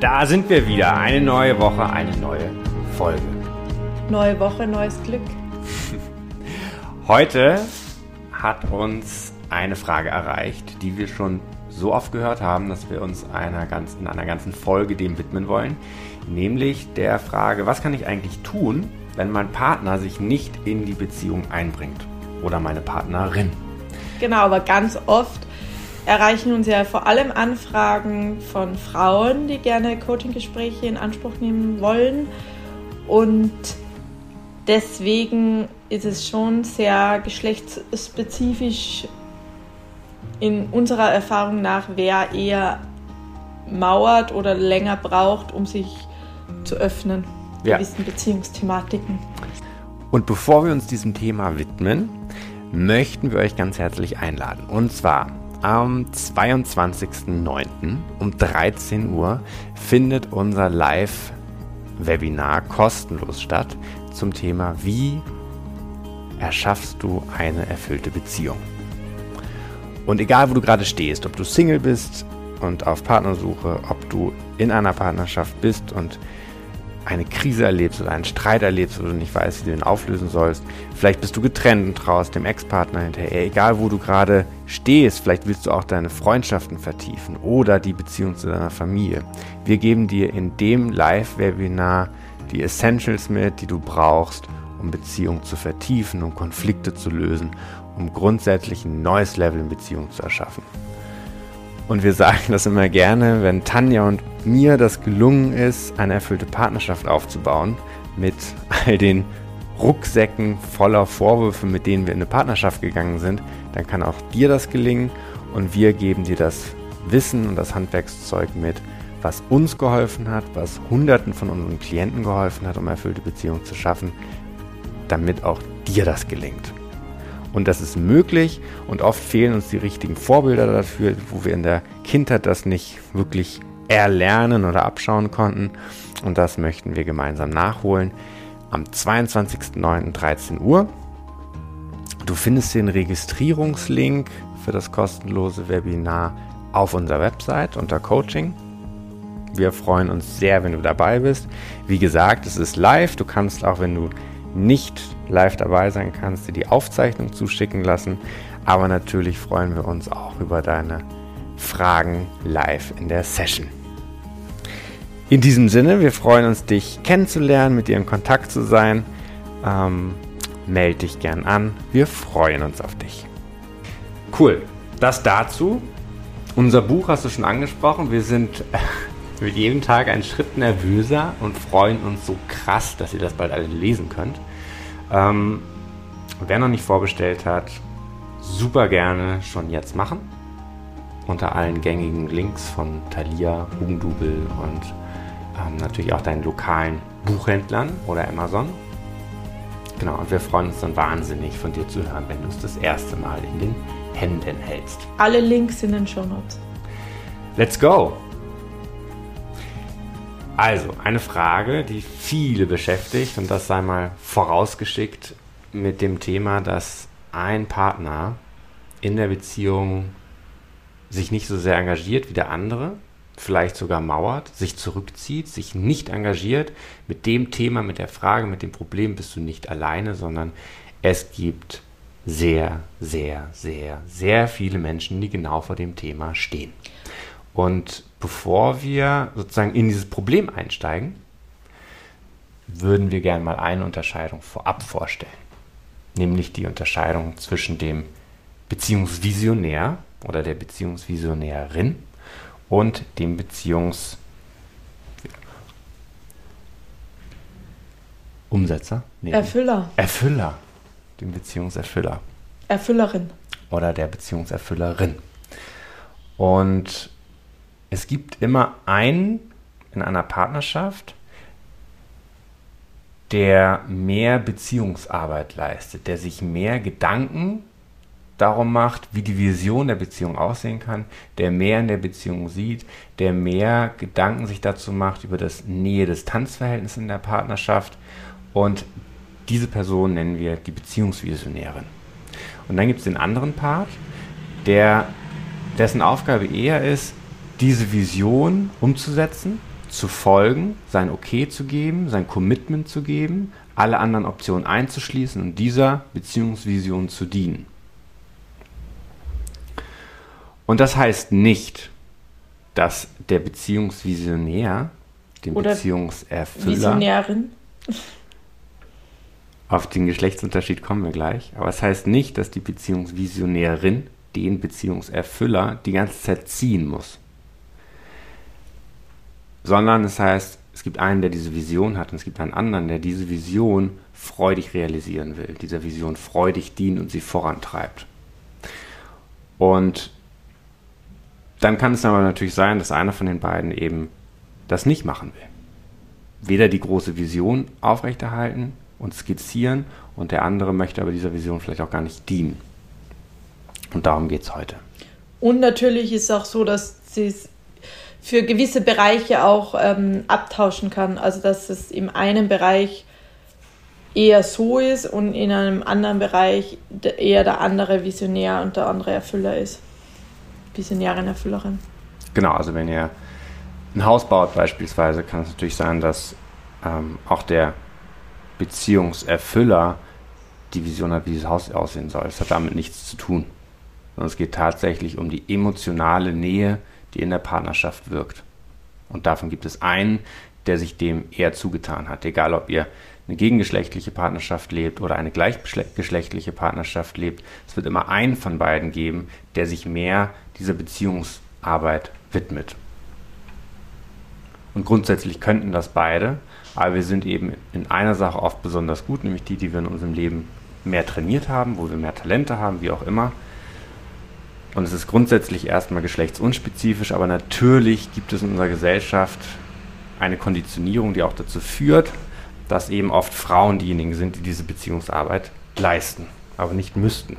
Da sind wir wieder. Eine neue Woche, eine neue Folge. Neue Woche, neues Glück. Heute hat uns eine Frage erreicht, die wir schon so oft gehört haben, dass wir uns einer ganzen, in einer ganzen Folge dem widmen wollen. Nämlich der Frage, was kann ich eigentlich tun, wenn mein Partner sich nicht in die Beziehung einbringt? Oder meine Partnerin. Genau, aber ganz oft erreichen uns ja vor allem Anfragen von Frauen, die gerne Coaching-Gespräche in Anspruch nehmen wollen. Und deswegen ist es schon sehr geschlechtsspezifisch in unserer Erfahrung nach, wer eher mauert oder länger braucht, um sich zu öffnen, Ja. gewissen Beziehungsthematiken. Und bevor wir uns diesem Thema widmen, möchten wir euch ganz herzlich einladen. Und zwar am 22.09. um 13 Uhr findet unser Live-Webinar kostenlos statt zum Thema Wie erschaffst du eine erfüllte Beziehung? Und egal, wo du gerade stehst, ob du Single bist und auf Partnersuche, ob du in einer Partnerschaft bist und eine Krise erlebst oder einen Streit erlebst oder du nicht weißt, wie du den auflösen sollst. Vielleicht bist du getrennt und traust dem Ex-Partner hinterher. Egal, wo du gerade stehst, vielleicht willst du auch deine Freundschaften vertiefen oder die Beziehung zu deiner Familie. Wir geben dir in dem Live-Webinar die Essentials mit, die du brauchst, um Beziehungen zu vertiefen, um Konflikte zu lösen, um grundsätzlich ein neues Level in Beziehung zu erschaffen. Und wir sagen das immer gerne, wenn Tanja und mir das gelungen ist, eine erfüllte Partnerschaft aufzubauen, mit all den Rucksäcken voller Vorwürfe, mit denen wir in eine Partnerschaft gegangen sind, dann kann auch dir das gelingen und wir geben dir das Wissen und das Handwerkszeug mit, was uns geholfen hat, was Hunderten von unseren Klienten geholfen hat, um erfüllte Beziehungen zu schaffen, damit auch dir das gelingt. Und das ist möglich und oft fehlen uns die richtigen Vorbilder dafür, wo wir in der Kindheit das nicht wirklich erlernen oder abschauen konnten. Und das möchten wir gemeinsam nachholen am 22.09.13 Uhr. Du findest den Registrierungslink für das kostenlose Webinar auf unserer Website unter Coaching. Wir freuen uns sehr, wenn du dabei bist. Wie gesagt, es ist live. Du kannst auch, wenn du nicht live dabei sein kannst, dir die Aufzeichnung zuschicken lassen. Aber natürlich freuen wir uns auch über deine Fragen live in der Session. In diesem Sinne, wir freuen uns, dich kennenzulernen, mit dir in Kontakt zu sein. Ähm, meld dich gern an. Wir freuen uns auf dich. Cool. Das dazu. Unser Buch hast du schon angesprochen. Wir sind mit jedem Tag einen Schritt nervöser und freuen uns so krass, dass ihr das bald alle lesen könnt. Ähm, wer noch nicht vorbestellt hat, super gerne schon jetzt machen. Unter allen gängigen Links von Thalia, Hugendubel und ähm, natürlich auch deinen lokalen Buchhändlern oder Amazon. Genau, und wir freuen uns dann wahnsinnig von dir zu hören, wenn du es das erste Mal in den Händen hältst. Alle Links in den Shownotes. Let's go! Also, eine Frage, die viele beschäftigt, und das sei mal vorausgeschickt mit dem Thema, dass ein Partner in der Beziehung sich nicht so sehr engagiert wie der andere, vielleicht sogar mauert, sich zurückzieht, sich nicht engagiert. Mit dem Thema, mit der Frage, mit dem Problem bist du nicht alleine, sondern es gibt sehr, sehr, sehr, sehr viele Menschen, die genau vor dem Thema stehen. Und bevor wir sozusagen in dieses Problem einsteigen, würden wir gerne mal eine Unterscheidung vorab vorstellen. Nämlich die Unterscheidung zwischen dem Beziehungsvisionär oder der Beziehungsvisionärin und dem Beziehungs Umsetzer? Nee, Erfüller, Erfüller. Dem Beziehungserfüller Erfüllerin. oder der Beziehungserfüllerin. Und es gibt immer einen in einer Partnerschaft, der mehr Beziehungsarbeit leistet, der sich mehr Gedanken darum macht, wie die Vision der Beziehung aussehen kann, der mehr in der Beziehung sieht, der mehr Gedanken sich dazu macht über das Nähe-Distanz-Verhältnis in der Partnerschaft. Und diese Person nennen wir die Beziehungsvisionärin. Und dann gibt es den anderen Part, der, dessen Aufgabe eher ist, diese Vision umzusetzen, zu folgen, sein Okay zu geben, sein Commitment zu geben, alle anderen Optionen einzuschließen und dieser Beziehungsvision zu dienen. Und das heißt nicht, dass der Beziehungsvisionär, dem Oder Beziehungserfüller, Visionärin. auf den Geschlechtsunterschied kommen wir gleich, aber es heißt nicht, dass die Beziehungsvisionärin den Beziehungserfüller die ganze Zeit ziehen muss. Sondern es heißt, es gibt einen, der diese Vision hat und es gibt einen anderen, der diese Vision freudig realisieren will, dieser Vision freudig dient und sie vorantreibt. Und dann kann es aber natürlich sein, dass einer von den beiden eben das nicht machen will. Weder die große Vision aufrechterhalten und skizzieren und der andere möchte aber dieser Vision vielleicht auch gar nicht dienen. Und darum geht es heute. Und natürlich ist es auch so, dass es für gewisse Bereiche auch ähm, abtauschen kann. Also dass es im einen Bereich eher so ist und in einem anderen Bereich eher der andere Visionär und der andere Erfüller ist. Visionärin, Erfüllerin. Genau, also wenn ihr ein Haus baut beispielsweise, kann es natürlich sein, dass ähm, auch der Beziehungserfüller die Vision hat, wie dieses Haus aussehen soll. Es hat damit nichts zu tun. Sondern es geht tatsächlich um die emotionale Nähe, die in der Partnerschaft wirkt. Und davon gibt es einen, der sich dem eher zugetan hat. Egal, ob ihr eine gegengeschlechtliche Partnerschaft lebt oder eine gleichgeschlechtliche Partnerschaft lebt, es wird immer einen von beiden geben, der sich mehr dieser Beziehungsarbeit widmet. Und grundsätzlich könnten das beide, aber wir sind eben in einer Sache oft besonders gut, nämlich die, die wir in unserem Leben mehr trainiert haben, wo wir mehr Talente haben, wie auch immer. Und es ist grundsätzlich erstmal geschlechtsunspezifisch, aber natürlich gibt es in unserer Gesellschaft eine Konditionierung, die auch dazu führt, dass eben oft Frauen diejenigen sind, die diese Beziehungsarbeit leisten, aber nicht müssten.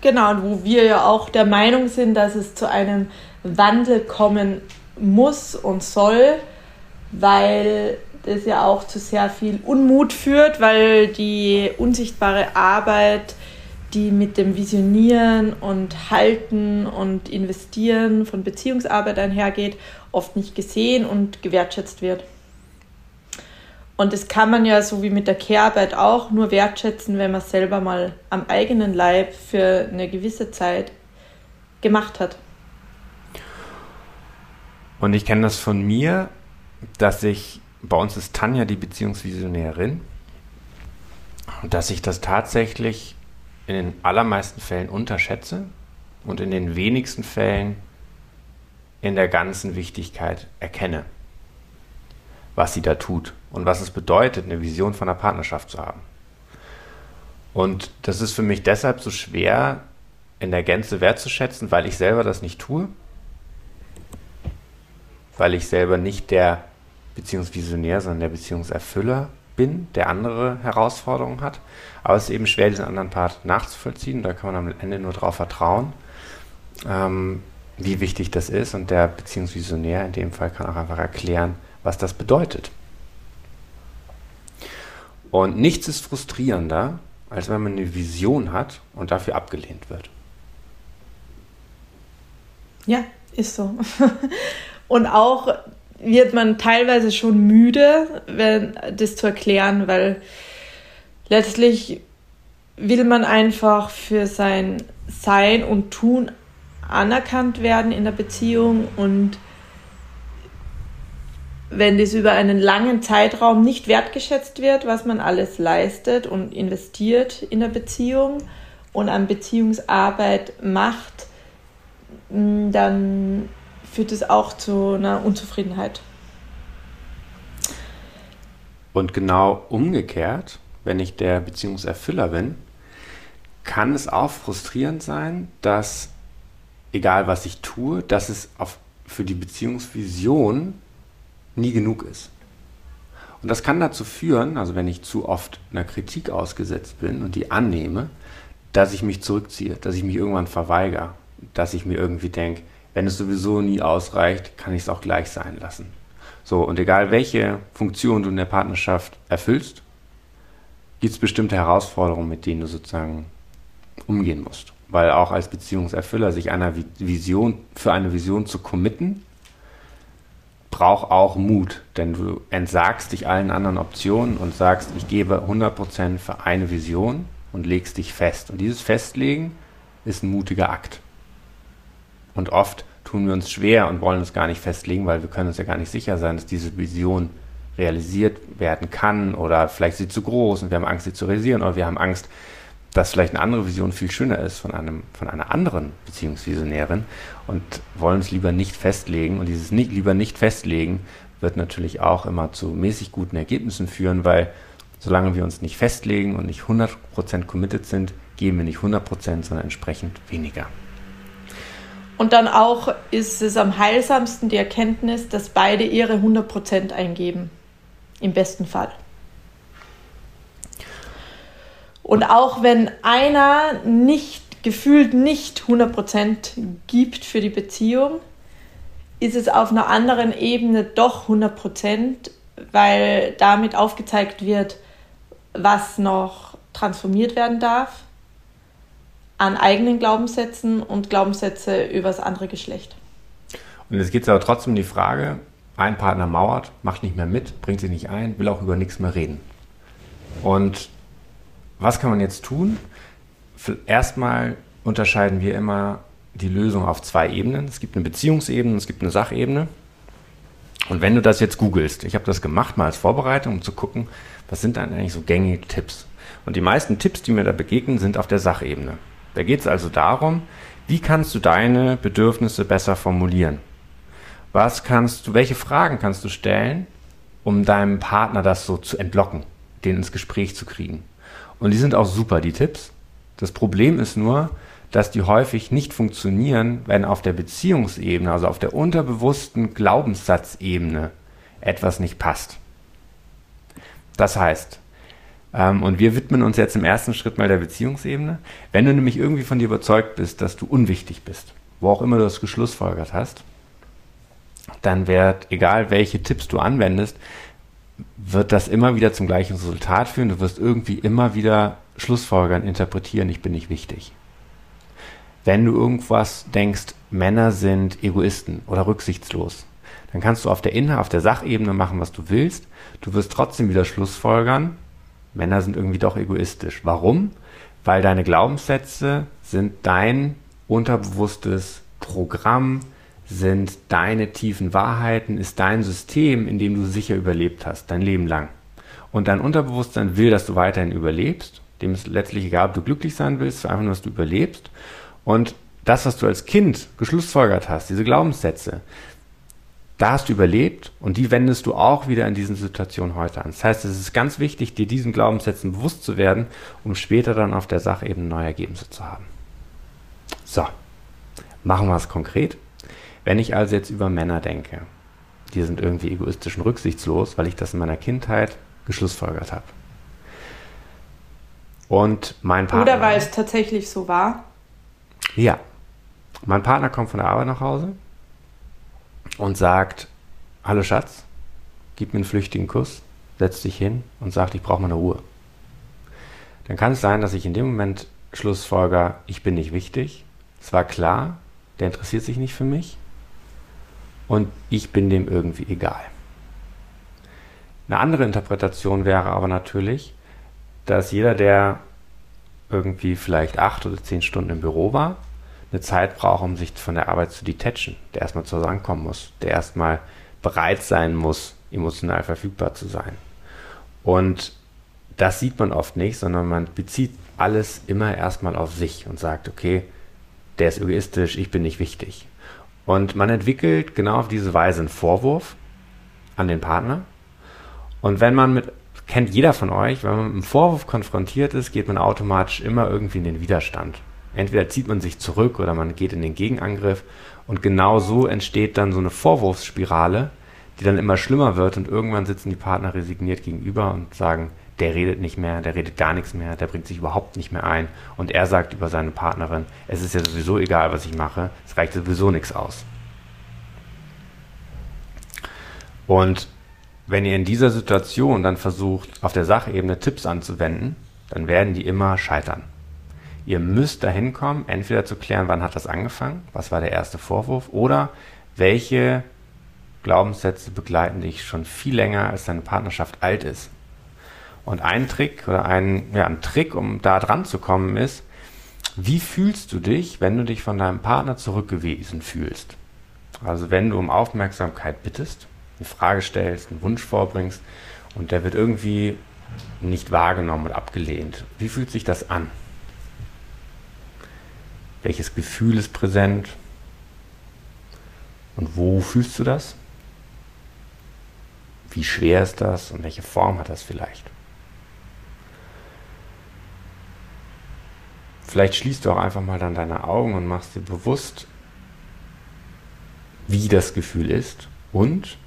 Genau, und wo wir ja auch der Meinung sind, dass es zu einem Wandel kommen muss und soll, weil das ja auch zu sehr viel Unmut führt, weil die unsichtbare Arbeit die mit dem Visionieren und Halten und Investieren von Beziehungsarbeit einhergeht, oft nicht gesehen und gewertschätzt wird. Und das kann man ja so wie mit der Care-Arbeit auch nur wertschätzen, wenn man selber mal am eigenen Leib für eine gewisse Zeit gemacht hat. Und ich kenne das von mir, dass ich, bei uns ist Tanja die Beziehungsvisionärin, dass ich das tatsächlich in den allermeisten Fällen unterschätze und in den wenigsten Fällen in der ganzen Wichtigkeit erkenne, was sie da tut und was es bedeutet, eine Vision von einer Partnerschaft zu haben. Und das ist für mich deshalb so schwer in der Gänze wertzuschätzen, weil ich selber das nicht tue, weil ich selber nicht der Beziehungsvisionär, sondern der Beziehungserfüller bin, der andere Herausforderungen hat. Aber es ist eben schwer, diesen anderen Part nachzuvollziehen. Da kann man am Ende nur darauf vertrauen, ähm, wie wichtig das ist. Und der Beziehungsvisionär in dem Fall kann auch einfach erklären, was das bedeutet. Und nichts ist frustrierender, als wenn man eine Vision hat und dafür abgelehnt wird. Ja, ist so. und auch wird man teilweise schon müde, wenn, das zu erklären, weil letztlich will man einfach für sein Sein und Tun anerkannt werden in der Beziehung und wenn das über einen langen Zeitraum nicht wertgeschätzt wird, was man alles leistet und investiert in der Beziehung und an Beziehungsarbeit macht, dann führt es auch zu einer Unzufriedenheit. Und genau umgekehrt, wenn ich der Beziehungserfüller bin, kann es auch frustrierend sein, dass egal was ich tue, dass es auf, für die Beziehungsvision nie genug ist. Und das kann dazu führen, also wenn ich zu oft einer Kritik ausgesetzt bin und die annehme, dass ich mich zurückziehe, dass ich mich irgendwann verweigere, dass ich mir irgendwie denke, wenn es sowieso nie ausreicht, kann ich es auch gleich sein lassen. So, und egal welche Funktion du in der Partnerschaft erfüllst, gibt es bestimmte Herausforderungen, mit denen du sozusagen umgehen musst. Weil auch als Beziehungserfüller sich einer Vision, für eine Vision zu committen, braucht auch Mut, denn du entsagst dich allen anderen Optionen und sagst, ich gebe 100% für eine Vision und legst dich fest. Und dieses Festlegen ist ein mutiger Akt. Und oft tun wir uns schwer und wollen uns gar nicht festlegen, weil wir können uns ja gar nicht sicher sein, dass diese Vision realisiert werden kann oder vielleicht sie zu groß und wir haben Angst, sie zu realisieren oder wir haben Angst, dass vielleicht eine andere Vision viel schöner ist von, einem, von einer anderen Beziehungsvisionärin und wollen uns lieber nicht festlegen. Und dieses nicht, lieber nicht festlegen wird natürlich auch immer zu mäßig guten Ergebnissen führen, weil solange wir uns nicht festlegen und nicht 100% committed sind, geben wir nicht 100%, sondern entsprechend weniger. Und dann auch ist es am heilsamsten die Erkenntnis, dass beide ihre 100% eingeben. Im besten Fall. Und auch wenn einer nicht gefühlt nicht 100% gibt für die Beziehung, ist es auf einer anderen Ebene doch 100%, weil damit aufgezeigt wird, was noch transformiert werden darf an eigenen Glaubenssätzen und Glaubenssätze über das andere Geschlecht. Und jetzt geht es aber trotzdem um die Frage, ein Partner mauert, macht nicht mehr mit, bringt sich nicht ein, will auch über nichts mehr reden. Und was kann man jetzt tun? Erstmal unterscheiden wir immer die Lösung auf zwei Ebenen. Es gibt eine Beziehungsebene es gibt eine Sachebene. Und wenn du das jetzt googelst, ich habe das gemacht mal als Vorbereitung, um zu gucken, was sind dann eigentlich so gängige Tipps. Und die meisten Tipps, die mir da begegnen, sind auf der Sachebene. Da geht es also darum, wie kannst du deine Bedürfnisse besser formulieren? Was kannst du, welche Fragen kannst du stellen, um deinem Partner das so zu entlocken, den ins Gespräch zu kriegen? Und die sind auch super, die Tipps. Das Problem ist nur, dass die häufig nicht funktionieren, wenn auf der Beziehungsebene, also auf der unterbewussten Glaubenssatzebene etwas nicht passt. Das heißt, und wir widmen uns jetzt im ersten Schritt mal der Beziehungsebene, wenn du nämlich irgendwie von dir überzeugt bist, dass du unwichtig bist, wo auch immer du das geschlussfolgert hast, dann wird, egal welche Tipps du anwendest, wird das immer wieder zum gleichen Resultat führen. Du wirst irgendwie immer wieder Schlussfolgern, interpretieren, ich bin nicht wichtig. Wenn du irgendwas denkst, Männer sind Egoisten oder rücksichtslos, dann kannst du auf der Inhalt, auf der Sachebene machen, was du willst. Du wirst trotzdem wieder Schlussfolgern, Männer sind irgendwie doch egoistisch. Warum? Weil deine Glaubenssätze sind dein unterbewusstes Programm, sind deine tiefen Wahrheiten, ist dein System, in dem du sicher überlebt hast, dein Leben lang. Und dein Unterbewusstsein will, dass du weiterhin überlebst. Dem ist letztlich egal, ob du glücklich sein willst, einfach nur, dass du überlebst. Und das, was du als Kind geschlussfolgert hast, diese Glaubenssätze, da hast du überlebt und die wendest du auch wieder in diesen Situationen heute an. Das heißt, es ist ganz wichtig, dir diesen Glaubenssätzen bewusst zu werden, um später dann auf der Sachebene neue Ergebnisse zu haben. So, machen wir es konkret. Wenn ich also jetzt über Männer denke, die sind irgendwie egoistisch und rücksichtslos, weil ich das in meiner Kindheit geschlussfolgert habe. Und mein Partner. Oder weil es tatsächlich so war? Ja. Mein Partner kommt von der Arbeit nach Hause und sagt: Hallo Schatz, gib mir einen flüchtigen Kuss, setzt dich hin und sagt: Ich brauche mal eine Ruhe. Dann kann es sein, dass ich in dem Moment schlussfolger: Ich bin nicht wichtig. Es war klar, der interessiert sich nicht für mich und ich bin dem irgendwie egal. Eine andere Interpretation wäre aber natürlich, dass jeder, der irgendwie vielleicht acht oder zehn Stunden im Büro war, eine Zeit braucht, um sich von der Arbeit zu detachen, der erstmal zur kommen muss, der erstmal bereit sein muss, emotional verfügbar zu sein. Und das sieht man oft nicht, sondern man bezieht alles immer erstmal auf sich und sagt, okay, der ist egoistisch, ich bin nicht wichtig. Und man entwickelt genau auf diese Weise einen Vorwurf an den Partner. Und wenn man mit, kennt jeder von euch, wenn man mit einem Vorwurf konfrontiert ist, geht man automatisch immer irgendwie in den Widerstand. Entweder zieht man sich zurück oder man geht in den Gegenangriff. Und genau so entsteht dann so eine Vorwurfsspirale, die dann immer schlimmer wird und irgendwann sitzen die Partner resigniert gegenüber und sagen, der redet nicht mehr, der redet gar nichts mehr, der bringt sich überhaupt nicht mehr ein. Und er sagt über seine Partnerin, es ist ja sowieso egal, was ich mache, es reicht sowieso nichts aus. Und wenn ihr in dieser Situation dann versucht, auf der Sachebene Tipps anzuwenden, dann werden die immer scheitern. Ihr müsst dahin kommen, entweder zu klären, wann hat das angefangen, was war der erste Vorwurf, oder welche Glaubenssätze begleiten dich schon viel länger, als deine Partnerschaft alt ist. Und ein Trick oder ein, ja, ein Trick, um da dran zu kommen, ist, wie fühlst du dich, wenn du dich von deinem Partner zurückgewiesen fühlst? Also wenn du um Aufmerksamkeit bittest, eine Frage stellst, einen Wunsch vorbringst und der wird irgendwie nicht wahrgenommen und abgelehnt. Wie fühlt sich das an? Welches Gefühl ist präsent? Und wo fühlst du das? Wie schwer ist das und welche Form hat das vielleicht? Vielleicht schließt du auch einfach mal dann deine Augen und machst dir bewusst, wie das Gefühl ist und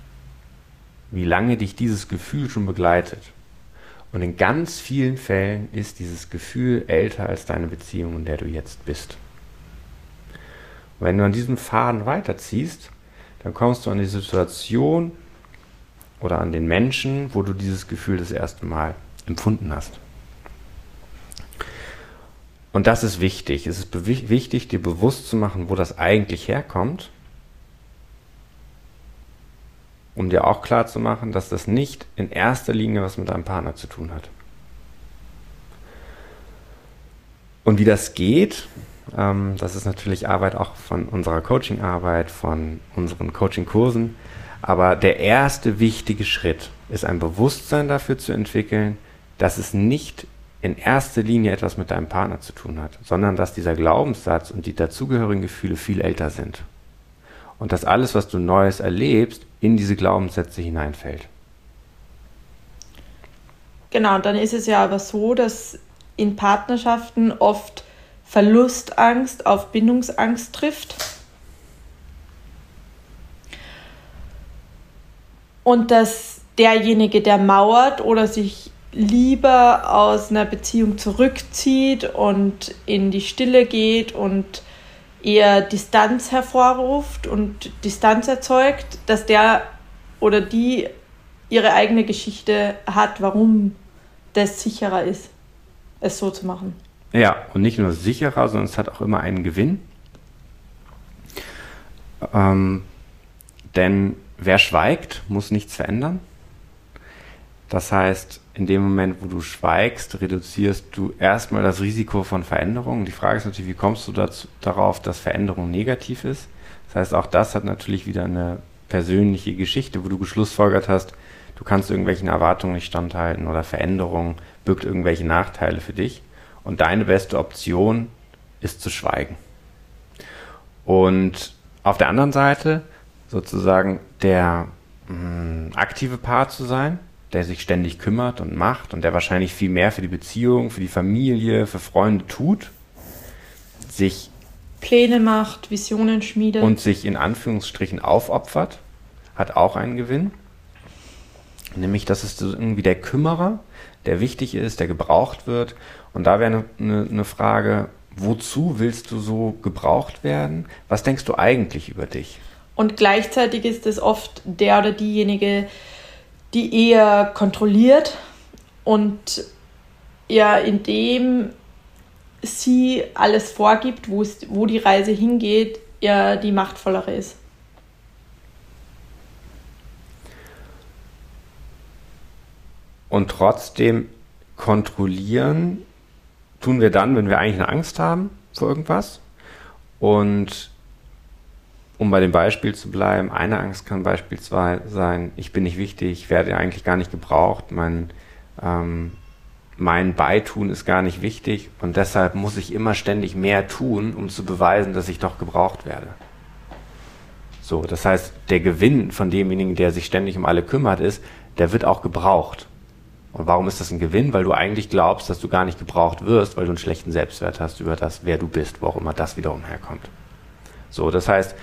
wie lange dich dieses Gefühl schon begleitet. Und in ganz vielen Fällen ist dieses Gefühl älter als deine Beziehung, in der du jetzt bist. Wenn du an diesem Faden weiterziehst, dann kommst du an die Situation oder an den Menschen, wo du dieses Gefühl das erste Mal empfunden hast. Und das ist wichtig. Es ist wichtig, dir bewusst zu machen, wo das eigentlich herkommt, um dir auch klar zu machen, dass das nicht in erster Linie was mit deinem Partner zu tun hat. Und wie das geht, ähm, das ist natürlich Arbeit auch von unserer Coaching-Arbeit, von unseren Coaching-Kursen. Aber der erste wichtige Schritt ist ein Bewusstsein dafür zu entwickeln, dass es nicht in erster Linie etwas mit deinem Partner zu tun hat, sondern dass dieser Glaubenssatz und die dazugehörigen Gefühle viel älter sind. Und dass alles, was du Neues erlebst, in diese Glaubenssätze hineinfällt. Genau, dann ist es ja aber so, dass in Partnerschaften oft Verlustangst auf Bindungsangst trifft. Und dass derjenige, der mauert oder sich lieber aus einer Beziehung zurückzieht und in die Stille geht und eher Distanz hervorruft und Distanz erzeugt, dass der oder die ihre eigene Geschichte hat, warum das sicherer ist, es so zu machen. Ja, und nicht nur sicherer, sondern es hat auch immer einen Gewinn. Ähm, denn wer schweigt, muss nichts verändern. Das heißt, in dem Moment, wo du schweigst, reduzierst du erstmal das Risiko von Veränderungen. Die Frage ist natürlich, wie kommst du dazu, darauf, dass Veränderung negativ ist? Das heißt, auch das hat natürlich wieder eine persönliche Geschichte, wo du geschlussfolgert hast, du kannst irgendwelchen Erwartungen nicht standhalten oder Veränderung birgt irgendwelche Nachteile für dich. Und deine beste Option ist zu schweigen. Und auf der anderen Seite sozusagen der mh, mm, aktive Part zu sein, der sich ständig kümmert und macht und der wahrscheinlich viel mehr für die Beziehung, für die Familie, für Freunde tut, sich Pläne macht, Visionen schmiedet und sich in Anführungsstrichen aufopfert, hat auch einen Gewinn. Nämlich, das ist irgendwie der Kümmerer, der wichtig ist, der gebraucht wird. Und da wäre eine, eine, Frage, wozu willst du so gebraucht werden? Was denkst du eigentlich über dich? Und gleichzeitig ist es oft der oder diejenige, die eher kontrolliert und ja, indem sie alles vorgibt, wo die Reise hingeht, ja die machtvollere ist. Und trotzdem kontrollieren tun wir dann, wenn wir eigentlich eine Angst haben vor irgendwas. Und um bei dem Beispiel zu bleiben, eine Angst kann beispielsweise sein, ich bin nicht wichtig, ich werde eigentlich gar nicht gebraucht, mein, ähm, mein Beitun ist gar nicht wichtig und deshalb muss ich immer ständig mehr tun, um zu beweisen, dass ich doch gebraucht werde. So, das heißt, der Gewinn von demjenigen, der sich ständig um alle kümmert, ist, der wird auch gebraucht. Und warum ist das ein Gewinn? Weil du eigentlich glaubst, dass du gar nicht gebraucht wirst, weil du einen schlechten Selbstwert hast über das, wer du bist, wo auch immer das wiederum herkommt. So, das heißt,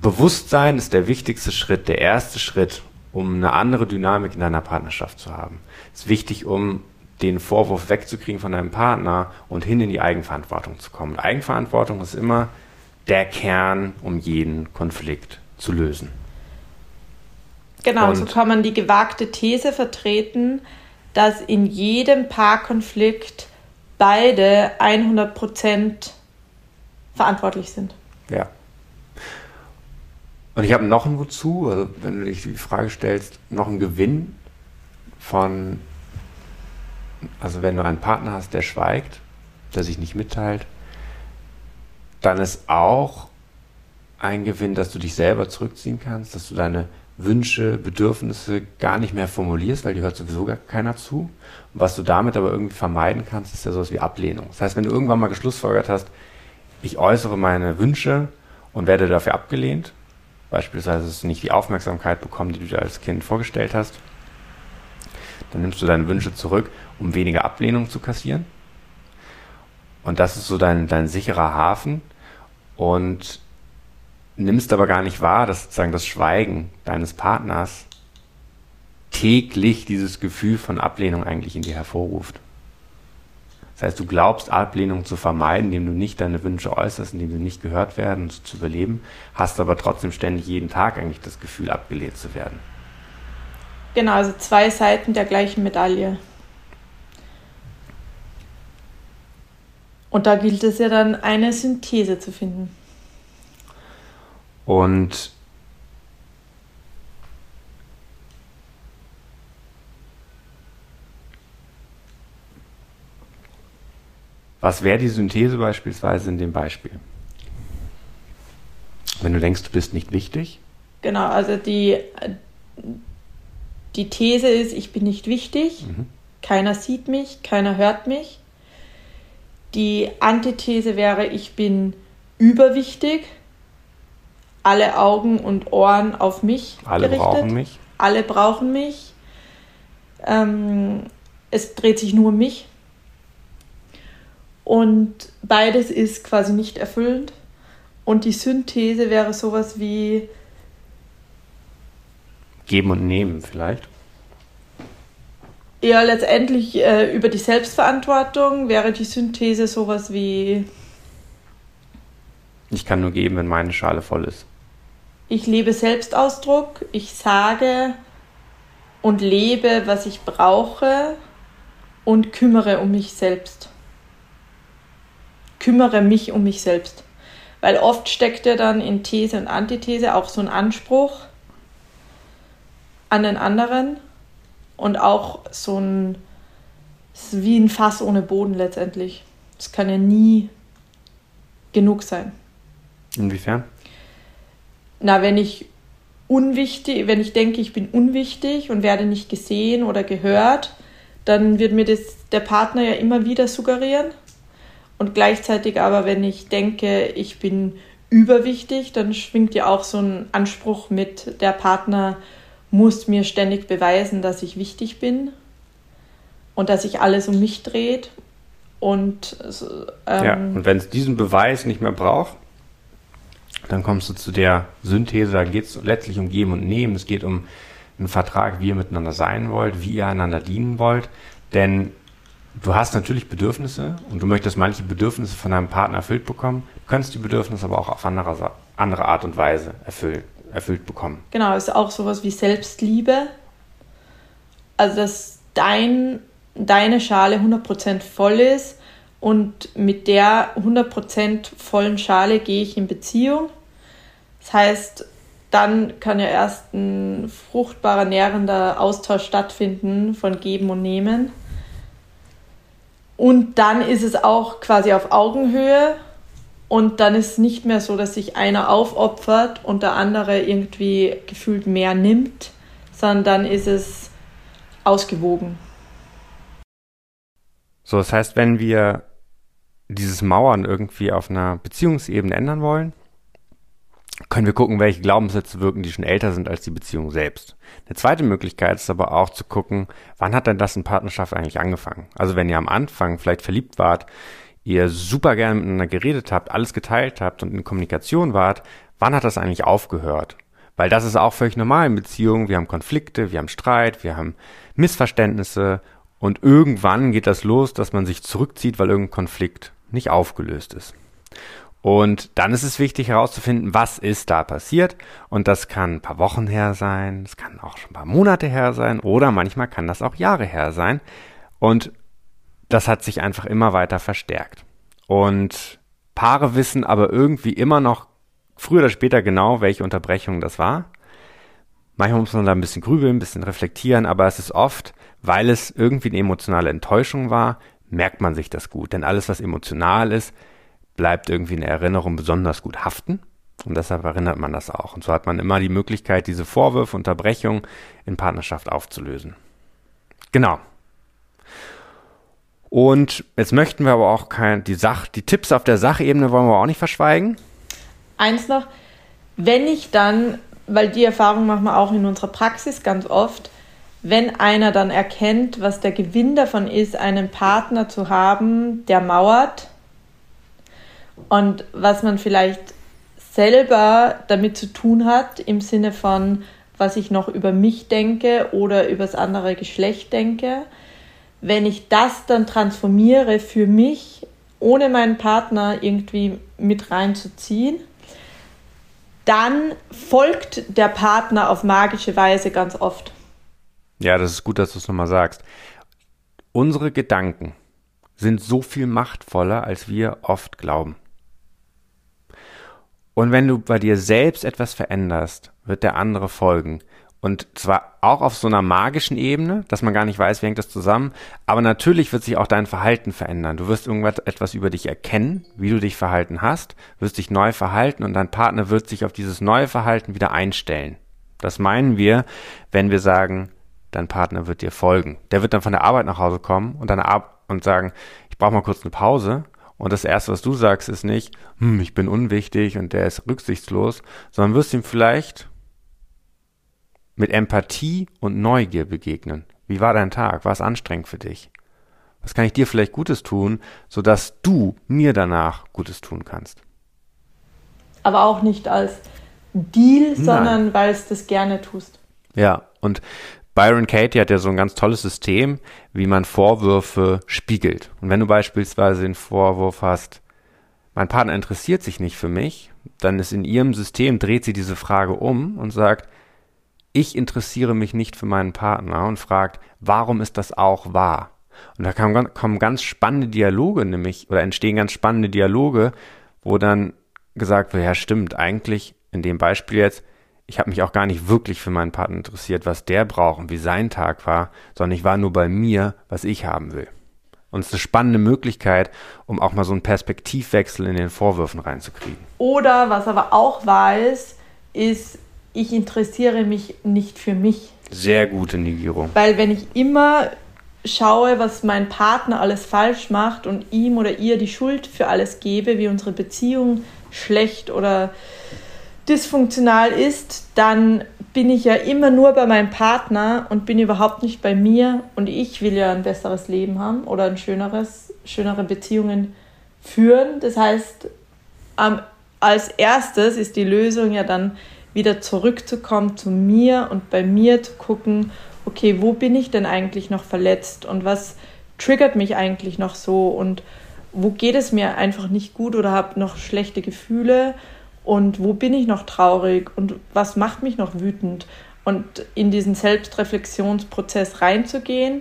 Bewusstsein ist der wichtigste Schritt, der erste Schritt, um eine andere Dynamik in deiner Partnerschaft zu haben. Es ist wichtig, um den Vorwurf wegzukriegen von deinem Partner und hin in die Eigenverantwortung zu kommen. Eigenverantwortung ist immer der Kern, um jeden Konflikt zu lösen. Genau, und so kann man die gewagte These vertreten, dass in jedem Paarkonflikt beide 100% verantwortlich sind. Ja. Und ich habe noch ein Wozu, also wenn du dich die Frage stellst, noch ein Gewinn von, also wenn du einen Partner hast, der schweigt, der sich nicht mitteilt, dann ist auch ein Gewinn, dass du dich selber zurückziehen kannst, dass du deine Wünsche, Bedürfnisse gar nicht mehr formulierst, weil die hört sowieso gar keiner zu. Und was du damit aber irgendwie vermeiden kannst, ist ja sowas wie Ablehnung. Das heißt, wenn du irgendwann mal geschlussfolgert hast, ich äußere meine Wünsche und werde dafür abgelehnt, beispielsweise dass du nicht die Aufmerksamkeit bekommen, die du dir als Kind vorgestellt hast, dann nimmst du deine Wünsche zurück, um weniger Ablehnung zu kassieren. Und das ist so dein, dein sicherer Hafen. Und nimmst aber gar nicht wahr, dass sozusagen das Schweigen deines Partners täglich dieses Gefühl von Ablehnung eigentlich in dir hervorruft. Das heißt, du glaubst, Ablehnung zu vermeiden, indem du nicht deine Wünsche äußerst, indem sie nicht gehört werden so zu überleben, hast aber trotzdem ständig jeden Tag eigentlich das Gefühl, abgelehnt zu werden. Genau, also zwei Seiten der gleichen Medaille. Und da gilt es ja dann, eine Synthese zu finden. Und Was wäre die Synthese beispielsweise in dem Beispiel? Wenn du denkst, du bist nicht wichtig? Genau, also die, die These ist, ich bin nicht wichtig, mhm. keiner sieht mich, keiner hört mich. Die Antithese wäre, ich bin überwichtig, alle Augen und Ohren auf mich alle gerichtet. Alle brauchen mich. Alle brauchen mich. Ähm, es dreht sich nur um mich. Und beides ist quasi nicht erfüllend. Und die Synthese wäre sowas wie Geben und Nehmen vielleicht. Ja, letztendlich äh, über die Selbstverantwortung wäre die Synthese sowas wie Ich kann nur geben, wenn meine Schale voll ist. Ich lebe Selbstausdruck, ich sage und lebe, was ich brauche und kümmere um mich selbst kümmere mich um mich selbst. Weil oft steckt ja dann in These und Antithese auch so ein Anspruch an den anderen und auch so ein, wie ein Fass ohne Boden letztendlich. Es kann ja nie genug sein. Inwiefern? Na, wenn ich unwichtig, wenn ich denke, ich bin unwichtig und werde nicht gesehen oder gehört, dann wird mir das der Partner ja immer wieder suggerieren. Und gleichzeitig aber, wenn ich denke, ich bin überwichtig, dann schwingt ja auch so ein Anspruch mit, der Partner muss mir ständig beweisen, dass ich wichtig bin und dass sich alles um mich dreht. Und, ähm, ja, und wenn es diesen Beweis nicht mehr braucht, dann kommst du zu der Synthese, da geht es letztlich um Geben und Nehmen. Es geht um einen Vertrag, wie ihr miteinander sein wollt, wie ihr einander dienen wollt. Denn du hast natürlich Bedürfnisse und du möchtest manche Bedürfnisse von deinem Partner erfüllt bekommen, du kannst die Bedürfnisse aber auch auf andere, andere Art und Weise erfüllt, erfüllt bekommen. Genau, ist auch sowas wie Selbstliebe. Also, dass dein, deine Schale 100% voll ist und mit der 100% vollen Schale gehe ich in Beziehung. Das heißt, dann kann ja erst ein fruchtbarer, nährender Austausch stattfinden von Geben und Nehmen. Und dann ist es auch quasi auf Augenhöhe. Und dann ist es nicht mehr so, dass sich einer aufopfert und der andere irgendwie gefühlt mehr nimmt, sondern dann ist es ausgewogen. So, das heißt, wenn wir dieses Mauern irgendwie auf einer Beziehungsebene ändern wollen, können wir gucken, welche Glaubenssätze wirken, die schon älter sind als die Beziehung selbst. Eine zweite Möglichkeit ist aber auch zu gucken, wann hat denn das in Partnerschaft eigentlich angefangen? Also wenn ihr am Anfang vielleicht verliebt wart, ihr super gerne miteinander geredet habt, alles geteilt habt und in Kommunikation wart, wann hat das eigentlich aufgehört? Weil das ist auch völlig normal in Beziehungen. Wir haben Konflikte, wir haben Streit, wir haben Missverständnisse und irgendwann geht das los, dass man sich zurückzieht, weil irgendein Konflikt nicht aufgelöst ist. Und dann ist es wichtig herauszufinden, was ist da passiert. Und das kann ein paar Wochen her sein, es kann auch schon ein paar Monate her sein oder manchmal kann das auch Jahre her sein. Und das hat sich einfach immer weiter verstärkt. Und Paare wissen aber irgendwie immer noch früher oder später genau, welche Unterbrechung das war. Manchmal muss man da ein bisschen grübeln, ein bisschen reflektieren, aber es ist oft, weil es irgendwie eine emotionale Enttäuschung war, merkt man sich das gut. Denn alles, was emotional ist, bleibt irgendwie in der Erinnerung besonders gut haften. Und deshalb erinnert man das auch. Und so hat man immer die Möglichkeit, diese Vorwürfe, Unterbrechung in Partnerschaft aufzulösen. Genau. Und jetzt möchten wir aber auch kein, die Sach, die Tipps auf der Sachebene wollen wir auch nicht verschweigen. Eins noch, wenn ich dann, weil die Erfahrung machen wir auch in unserer Praxis ganz oft, wenn einer dann erkennt, was der Gewinn davon ist, einen Partner zu haben, der mauert und was man vielleicht selber damit zu tun hat, im Sinne von, was ich noch über mich denke oder über das andere Geschlecht denke, wenn ich das dann transformiere für mich, ohne meinen Partner irgendwie mit reinzuziehen, dann folgt der Partner auf magische Weise ganz oft. Ja, das ist gut, dass du es nochmal sagst. Unsere Gedanken sind so viel machtvoller, als wir oft glauben. Und wenn du bei dir selbst etwas veränderst, wird der andere folgen. Und zwar auch auf so einer magischen Ebene, dass man gar nicht weiß, wie hängt das zusammen. Aber natürlich wird sich auch dein Verhalten verändern. Du wirst irgendwas etwas über dich erkennen, wie du dich verhalten hast, wirst dich neu verhalten und dein Partner wird sich auf dieses neue Verhalten wieder einstellen. Das meinen wir, wenn wir sagen, dein Partner wird dir folgen. Der wird dann von der Arbeit nach Hause kommen und dann ab und sagen, ich brauche mal kurz eine Pause. Und das erste, was du sagst, ist nicht, hm, ich bin unwichtig und der ist rücksichtslos, sondern wirst ihm vielleicht mit Empathie und Neugier begegnen. Wie war dein Tag? War es anstrengend für dich? Was kann ich dir vielleicht Gutes tun, sodass du mir danach Gutes tun kannst? Aber auch nicht als Deal, sondern weil es das gerne tust. Ja, und Byron Katie hat ja so ein ganz tolles System, wie man Vorwürfe spiegelt. Und wenn du beispielsweise den Vorwurf hast, mein Partner interessiert sich nicht für mich, dann ist in ihrem System, dreht sie diese Frage um und sagt, ich interessiere mich nicht für meinen Partner und fragt, warum ist das auch wahr? Und da kommen ganz spannende Dialoge, nämlich, oder entstehen ganz spannende Dialoge, wo dann gesagt wird, ja stimmt, eigentlich in dem Beispiel jetzt, ich habe mich auch gar nicht wirklich für meinen Partner interessiert, was der braucht und wie sein Tag war, sondern ich war nur bei mir, was ich haben will. Und es ist eine spannende Möglichkeit, um auch mal so einen Perspektivwechsel in den Vorwürfen reinzukriegen. Oder was aber auch weiß, ist, ich interessiere mich nicht für mich. Sehr gute Negierung. Weil wenn ich immer schaue, was mein Partner alles falsch macht und ihm oder ihr die Schuld für alles gebe, wie unsere Beziehung schlecht oder dysfunktional ist, dann bin ich ja immer nur bei meinem Partner und bin überhaupt nicht bei mir und ich will ja ein besseres Leben haben oder ein schöneres, schönere Beziehungen führen. Das heißt, als erstes ist die Lösung ja dann wieder zurückzukommen zu mir und bei mir zu gucken, okay, wo bin ich denn eigentlich noch verletzt und was triggert mich eigentlich noch so und wo geht es mir einfach nicht gut oder habe noch schlechte Gefühle und wo bin ich noch traurig und was macht mich noch wütend und in diesen Selbstreflexionsprozess reinzugehen,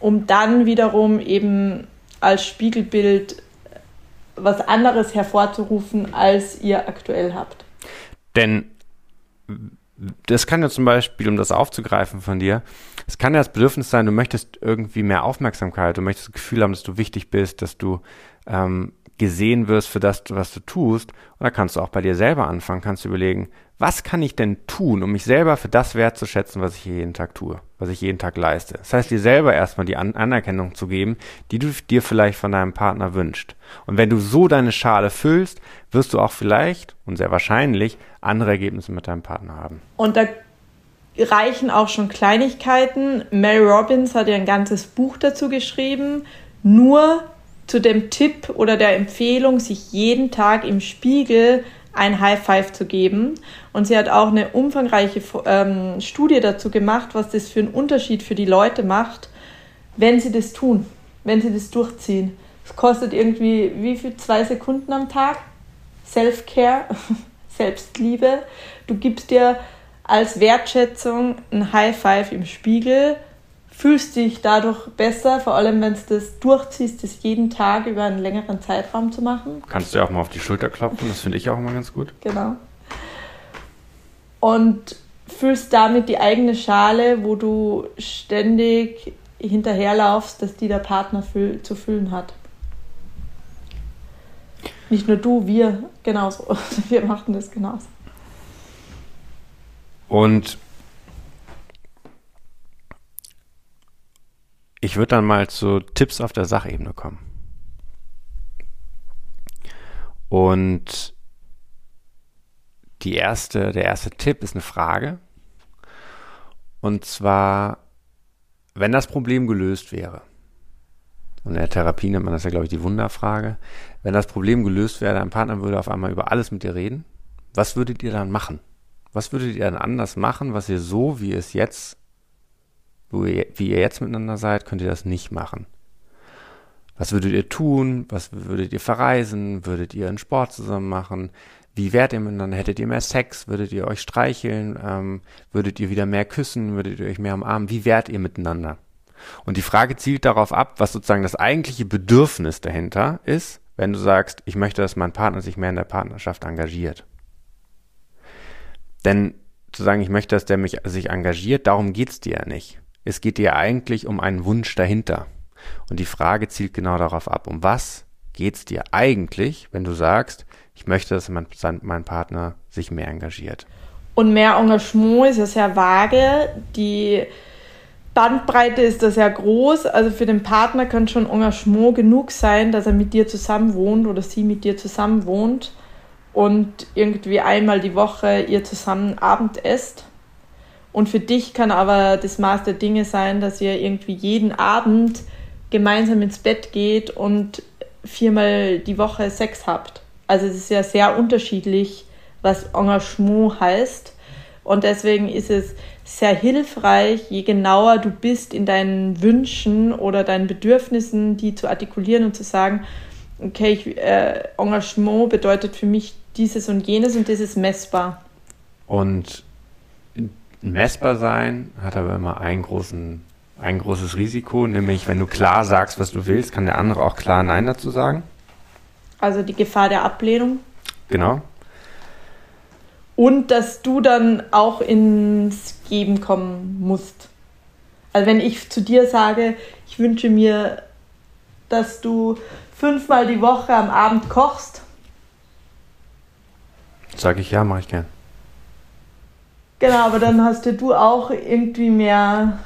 um dann wiederum eben als Spiegelbild was anderes hervorzurufen, als ihr aktuell habt. Denn das kann ja zum Beispiel, um das aufzugreifen von dir, es kann ja das Bedürfnis sein, du möchtest irgendwie mehr Aufmerksamkeit, du möchtest das Gefühl haben, dass du wichtig bist, dass du ähm, gesehen wirst für das, was du tust. Und da kannst du auch bei dir selber anfangen, kannst du überlegen, was kann ich denn tun, um mich selber für das wertzuschätzen, was ich jeden Tag tue, was ich jeden Tag leiste. Das heißt, dir selber erstmal die An Anerkennung zu geben, die du dir vielleicht von deinem Partner wünscht. Und wenn du so deine Schale füllst, wirst du auch vielleicht und sehr wahrscheinlich andere Ergebnisse mit deinem Partner haben. Und da reichen auch schon Kleinigkeiten. Mary Robbins hat ja ein ganzes Buch dazu geschrieben. Nur zu dem Tipp oder der Empfehlung, sich jeden Tag im Spiegel ein High Five zu geben. Und sie hat auch eine umfangreiche ähm, Studie dazu gemacht, was das für einen Unterschied für die Leute macht, wenn sie das tun, wenn sie das durchziehen. Es kostet irgendwie, wie viel? Zwei Sekunden am Tag? Self-Care, Selbstliebe. Du gibst dir als Wertschätzung ein High Five im Spiegel fühlst dich dadurch besser, vor allem wenn du das durchziehst, das jeden Tag über einen längeren Zeitraum zu machen. Kannst du ja auch mal auf die Schulter klopfen, das finde ich auch immer ganz gut. Genau. Und füllst damit die eigene Schale, wo du ständig hinterherlaufst, dass die der Partner füll zu füllen hat. Nicht nur du, wir genauso. Wir machen das genauso. Und ich würde dann mal zu Tipps auf der Sachebene kommen. Und die erste, der erste Tipp ist eine Frage. Und zwar, wenn das Problem gelöst wäre, und in der Therapie nennt man das ja, glaube ich, die Wunderfrage, wenn das Problem gelöst wäre, dein Partner würde auf einmal über alles mit dir reden, was würdet ihr dann machen? Was würdet ihr dann anders machen, was ihr so, wie es jetzt, wie ihr jetzt miteinander seid, könnt ihr das nicht machen? Was würdet ihr tun? Was würdet ihr verreisen? Würdet ihr einen Sport zusammen machen? Wie wärt ihr miteinander? Hättet ihr mehr Sex? Würdet ihr euch streicheln? Ähm, würdet ihr wieder mehr küssen? Würdet ihr euch mehr umarmen? Wie wärt ihr miteinander? Und die Frage zielt darauf ab, was sozusagen das eigentliche Bedürfnis dahinter ist, wenn du sagst, ich möchte, dass mein Partner sich mehr in der Partnerschaft engagiert. Denn zu sagen, ich möchte, dass der mich sich engagiert, darum geht's dir ja nicht. Es geht dir eigentlich um einen Wunsch dahinter. Und die Frage zielt genau darauf ab, um was geht's dir eigentlich, wenn du sagst, ich möchte, dass mein, mein Partner sich mehr engagiert. Und mehr Engagement ist ja sehr vage. Die Bandbreite ist da sehr groß. Also für den Partner kann schon Engagement genug sein, dass er mit dir zusammen wohnt oder sie mit dir zusammen wohnt und irgendwie einmal die Woche ihr zusammen Abend esst. Und für dich kann aber das Maß der Dinge sein, dass ihr irgendwie jeden Abend gemeinsam ins Bett geht und viermal die Woche Sex habt. Also es ist ja sehr unterschiedlich, was Engagement heißt. Und deswegen ist es sehr hilfreich, je genauer du bist in deinen Wünschen oder deinen Bedürfnissen, die zu artikulieren und zu sagen, okay, ich, äh, Engagement bedeutet für mich dieses und jenes und das ist messbar. Und messbar sein hat aber immer einen großen, ein großes Risiko, nämlich wenn du klar sagst, was du willst, kann der andere auch klar Nein dazu sagen. Also die Gefahr der Ablehnung. Genau. Und dass du dann auch ins Geben kommen musst. Also wenn ich zu dir sage, ich wünsche mir, dass du fünfmal die Woche am Abend kochst. Sage ich ja, mache ich gern. Genau, aber dann hast ja du auch irgendwie mehr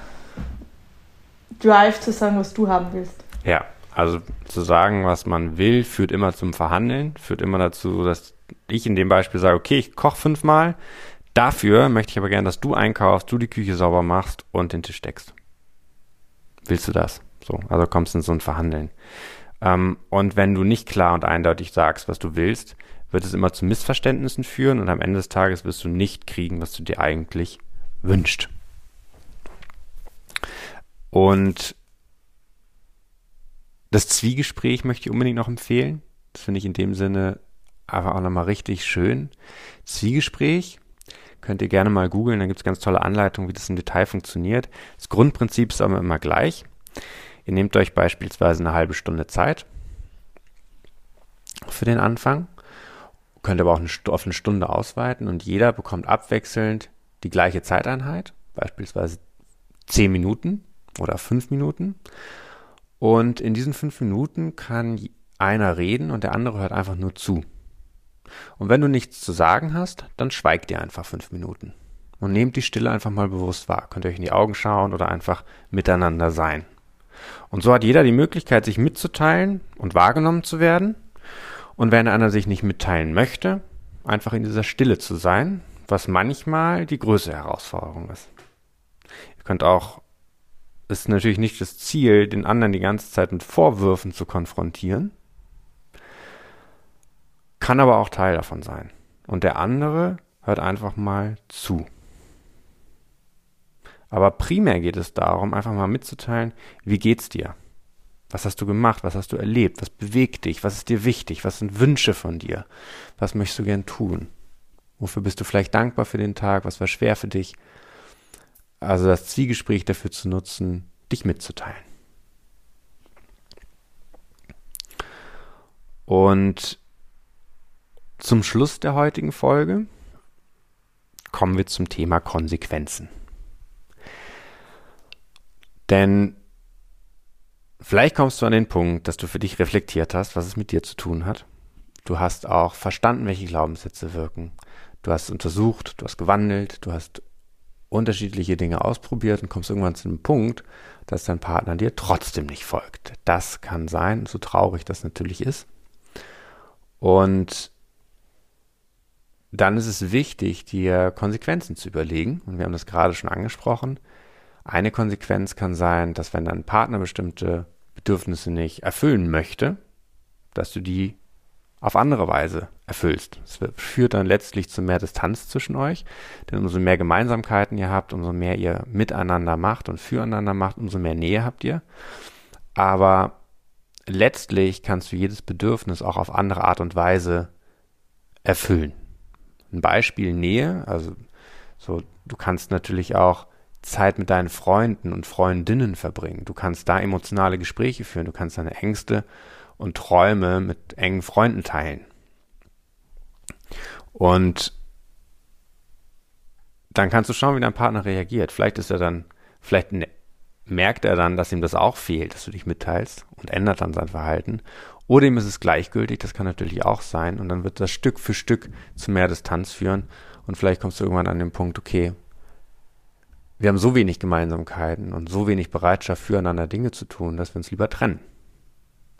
Drive zu sagen, was du haben willst. Ja, also zu sagen, was man will, führt immer zum Verhandeln, führt immer dazu, dass ich in dem Beispiel sage, okay, ich koche fünfmal, dafür möchte ich aber gerne, dass du einkaufst, du die Küche sauber machst und den Tisch deckst. Willst du das? So, also kommst du in so ein Verhandeln. Ähm, und wenn du nicht klar und eindeutig sagst, was du willst, wird es immer zu Missverständnissen führen und am Ende des Tages wirst du nicht kriegen, was du dir eigentlich wünscht. Und das Zwiegespräch möchte ich unbedingt noch empfehlen. Das finde ich in dem Sinne aber auch nochmal richtig schön. Zwiegespräch könnt ihr gerne mal googeln, da gibt es ganz tolle Anleitungen, wie das im Detail funktioniert. Das Grundprinzip ist aber immer gleich. Ihr nehmt euch beispielsweise eine halbe Stunde Zeit für den Anfang, könnt aber auch auf eine Stunde ausweiten und jeder bekommt abwechselnd die gleiche Zeiteinheit, beispielsweise 10 Minuten oder 5 Minuten. Und in diesen 5 Minuten kann einer reden und der andere hört einfach nur zu. Und wenn du nichts zu sagen hast, dann schweigt ihr einfach fünf Minuten. Und nehmt die Stille einfach mal bewusst wahr. Könnt ihr euch in die Augen schauen oder einfach miteinander sein. Und so hat jeder die Möglichkeit, sich mitzuteilen und wahrgenommen zu werden. Und wenn einer sich nicht mitteilen möchte, einfach in dieser Stille zu sein, was manchmal die größte Herausforderung ist. Ihr könnt auch, ist natürlich nicht das Ziel, den anderen die ganze Zeit mit Vorwürfen zu konfrontieren, kann aber auch Teil davon sein. Und der andere hört einfach mal zu. Aber primär geht es darum, einfach mal mitzuteilen, wie geht's dir? Was hast du gemacht? Was hast du erlebt? Was bewegt dich? Was ist dir wichtig? Was sind Wünsche von dir? Was möchtest du gern tun? Wofür bist du vielleicht dankbar für den Tag? Was war schwer für dich? Also das Zwiegespräch dafür zu nutzen, dich mitzuteilen. Und zum Schluss der heutigen Folge kommen wir zum Thema Konsequenzen. Denn vielleicht kommst du an den Punkt, dass du für dich reflektiert hast, was es mit dir zu tun hat. Du hast auch verstanden, welche Glaubenssätze wirken. Du hast untersucht, du hast gewandelt, du hast unterschiedliche Dinge ausprobiert und kommst irgendwann zu einem Punkt, dass dein Partner dir trotzdem nicht folgt. Das kann sein, so traurig das natürlich ist. Und dann ist es wichtig, dir Konsequenzen zu überlegen. Und wir haben das gerade schon angesprochen. Eine Konsequenz kann sein, dass wenn dein Partner bestimmte Bedürfnisse nicht erfüllen möchte, dass du die auf andere Weise erfüllst. Das führt dann letztlich zu mehr Distanz zwischen euch, denn umso mehr Gemeinsamkeiten ihr habt, umso mehr ihr miteinander macht und füreinander macht, umso mehr Nähe habt ihr. Aber letztlich kannst du jedes Bedürfnis auch auf andere Art und Weise erfüllen. Ein Beispiel Nähe, also so, du kannst natürlich auch Zeit mit deinen Freunden und Freundinnen verbringen. Du kannst da emotionale Gespräche führen, du kannst deine Ängste und Träume mit engen Freunden teilen. Und dann kannst du schauen, wie dein Partner reagiert. Vielleicht ist er dann, vielleicht ne, merkt er dann, dass ihm das auch fehlt, dass du dich mitteilst und ändert dann sein Verhalten. Oder ihm ist es gleichgültig, das kann natürlich auch sein. Und dann wird das Stück für Stück zu mehr Distanz führen. Und vielleicht kommst du irgendwann an den Punkt, okay, wir haben so wenig Gemeinsamkeiten und so wenig Bereitschaft füreinander Dinge zu tun, dass wir uns lieber trennen.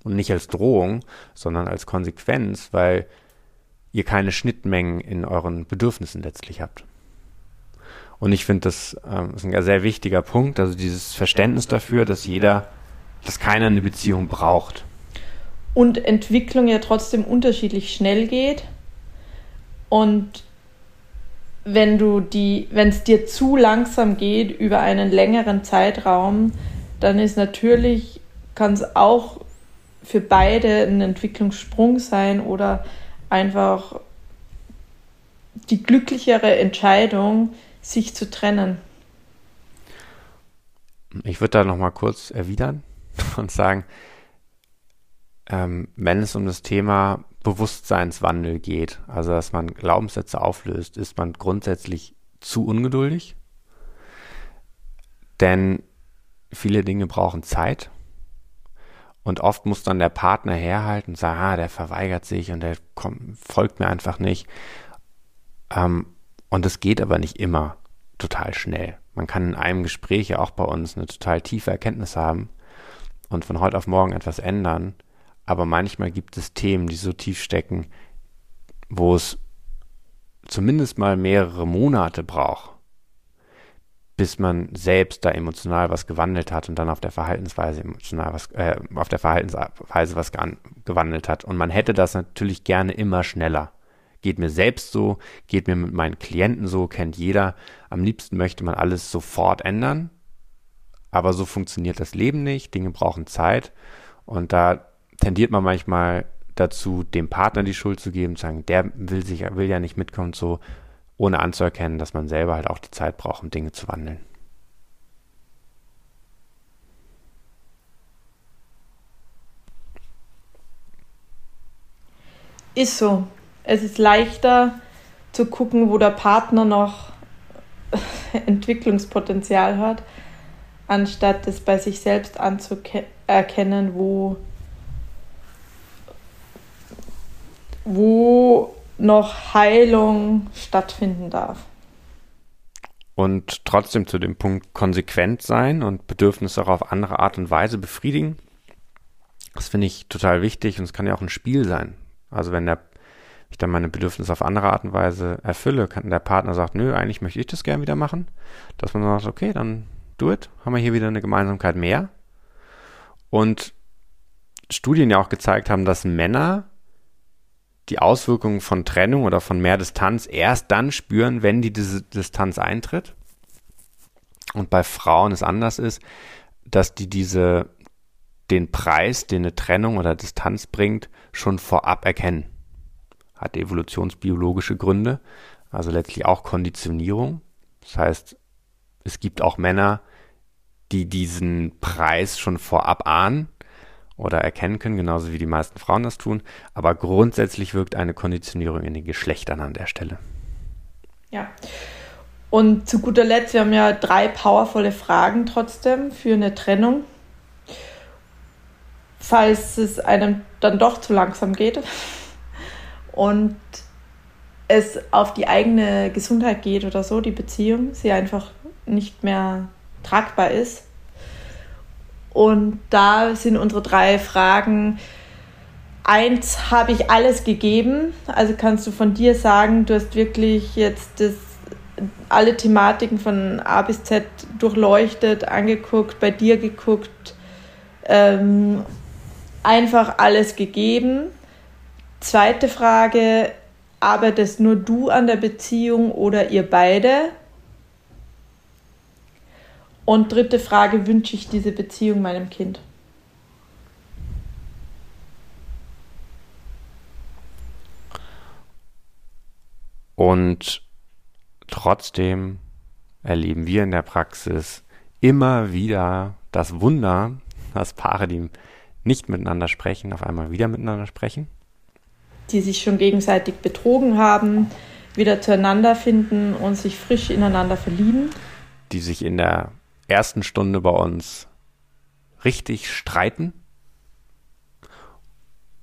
Und nicht als Drohung, sondern als Konsequenz, weil ihr keine Schnittmengen in euren Bedürfnissen letztlich habt. Und ich finde, das ähm, ist ein sehr wichtiger Punkt, also dieses Verständnis dafür, dass jeder, dass keiner eine Beziehung braucht. Und Entwicklung ja trotzdem unterschiedlich schnell geht. Und wenn du die, wenn es dir zu langsam geht über einen längeren Zeitraum, dann ist natürlich, kann es auch für beide ein Entwicklungssprung sein oder einfach die glücklichere Entscheidung, sich zu trennen. Ich würde da nochmal kurz erwidern und sagen, ähm, wenn es um das Thema Bewusstseinswandel geht, also dass man Glaubenssätze auflöst, ist man grundsätzlich zu ungeduldig. Denn viele Dinge brauchen Zeit und oft muss dann der Partner herhalten und sagen, ah, der verweigert sich und der kommt, folgt mir einfach nicht. Ähm, und es geht aber nicht immer total schnell. Man kann in einem Gespräch ja auch bei uns eine total tiefe Erkenntnis haben und von heute auf morgen etwas ändern. Aber manchmal gibt es Themen, die so tief stecken, wo es zumindest mal mehrere Monate braucht, bis man selbst da emotional was gewandelt hat und dann auf der Verhaltensweise emotional was, äh, auf der Verhaltensweise was gewandelt hat. Und man hätte das natürlich gerne immer schneller. Geht mir selbst so, geht mir mit meinen Klienten so, kennt jeder. Am liebsten möchte man alles sofort ändern. Aber so funktioniert das Leben nicht. Dinge brauchen Zeit. Und da tendiert man manchmal dazu, dem Partner die Schuld zu geben, zu sagen, der will sich, will ja nicht mitkommen, so ohne anzuerkennen, dass man selber halt auch die Zeit braucht, um Dinge zu wandeln. Ist so. Es ist leichter zu gucken, wo der Partner noch Entwicklungspotenzial hat, anstatt es bei sich selbst anzuerkennen, wo, wo noch Heilung stattfinden darf. Und trotzdem zu dem Punkt konsequent sein und Bedürfnisse auch auf andere Art und Weise befriedigen. Das finde ich total wichtig und es kann ja auch ein Spiel sein. Also wenn der, ich dann meine Bedürfnisse auf andere Art und Weise erfülle, kann der Partner sagt, nö, eigentlich möchte ich das gerne wieder machen. Dass man sagt, okay, dann do it. Haben wir hier wieder eine Gemeinsamkeit mehr. Und Studien ja auch gezeigt haben, dass Männer die Auswirkungen von Trennung oder von mehr Distanz erst dann spüren, wenn die diese Distanz eintritt. Und bei Frauen es anders ist, dass die diese, den Preis, den eine Trennung oder Distanz bringt, schon vorab erkennen. Hat evolutionsbiologische Gründe, also letztlich auch Konditionierung. Das heißt, es gibt auch Männer, die diesen Preis schon vorab ahnen oder erkennen können, genauso wie die meisten Frauen das tun. Aber grundsätzlich wirkt eine Konditionierung in den Geschlechtern an der Stelle. Ja. Und zu guter Letzt, wir haben ja drei powervolle Fragen trotzdem für eine Trennung. Falls es einem dann doch zu langsam geht und es auf die eigene Gesundheit geht oder so, die Beziehung, sie einfach nicht mehr tragbar ist, und da sind unsere drei Fragen. Eins, habe ich alles gegeben? Also kannst du von dir sagen, du hast wirklich jetzt das, alle Thematiken von A bis Z durchleuchtet, angeguckt, bei dir geguckt, ähm, einfach alles gegeben. Zweite Frage, arbeitest nur du an der Beziehung oder ihr beide? Und dritte Frage, wünsche ich diese Beziehung meinem Kind? Und trotzdem erleben wir in der Praxis immer wieder das Wunder, dass Paare, die nicht miteinander sprechen, auf einmal wieder miteinander sprechen. Die sich schon gegenseitig betrogen haben, wieder zueinander finden und sich frisch ineinander verlieben. Die sich in der ersten Stunde bei uns richtig streiten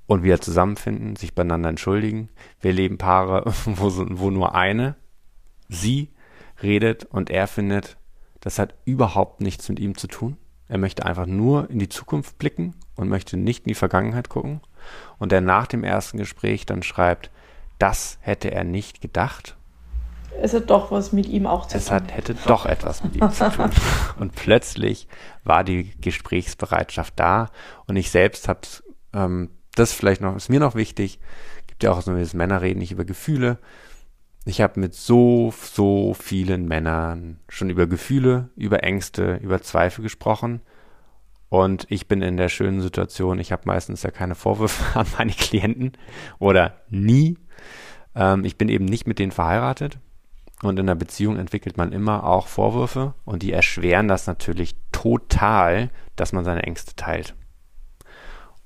und wieder zusammenfinden, sich beieinander entschuldigen. Wir leben Paare, wo, wo nur eine, sie, redet und er findet, das hat überhaupt nichts mit ihm zu tun. Er möchte einfach nur in die Zukunft blicken und möchte nicht in die Vergangenheit gucken. Und der nach dem ersten Gespräch dann schreibt, das hätte er nicht gedacht es hat doch was mit ihm auch zu es tun. Es hätte doch etwas mit ihm zu tun. Und plötzlich war die Gesprächsbereitschaft da und ich selbst habe ähm, das vielleicht noch, ist mir noch wichtig, gibt ja auch so dieses Männerreden nicht über Gefühle. Ich habe mit so, so vielen Männern schon über Gefühle, über Ängste, über Zweifel gesprochen. Und ich bin in der schönen Situation, ich habe meistens ja keine Vorwürfe an meine Klienten oder nie. Ähm, ich bin eben nicht mit denen verheiratet. Und in einer Beziehung entwickelt man immer auch Vorwürfe und die erschweren das natürlich total, dass man seine Ängste teilt.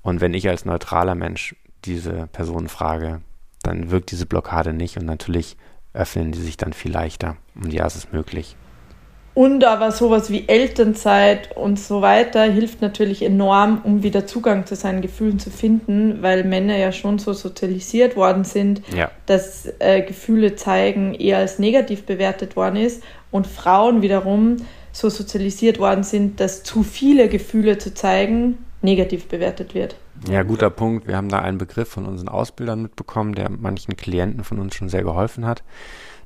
Und wenn ich als neutraler Mensch diese Person frage, dann wirkt diese Blockade nicht und natürlich öffnen die sich dann viel leichter. Und ja, es ist möglich. Und aber sowas wie Elternzeit und so weiter hilft natürlich enorm, um wieder Zugang zu seinen Gefühlen zu finden, weil Männer ja schon so sozialisiert worden sind, ja. dass äh, Gefühle zeigen eher als negativ bewertet worden ist und Frauen wiederum so sozialisiert worden sind, dass zu viele Gefühle zu zeigen negativ bewertet wird. Ja, guter Punkt. Wir haben da einen Begriff von unseren Ausbildern mitbekommen, der manchen Klienten von uns schon sehr geholfen hat.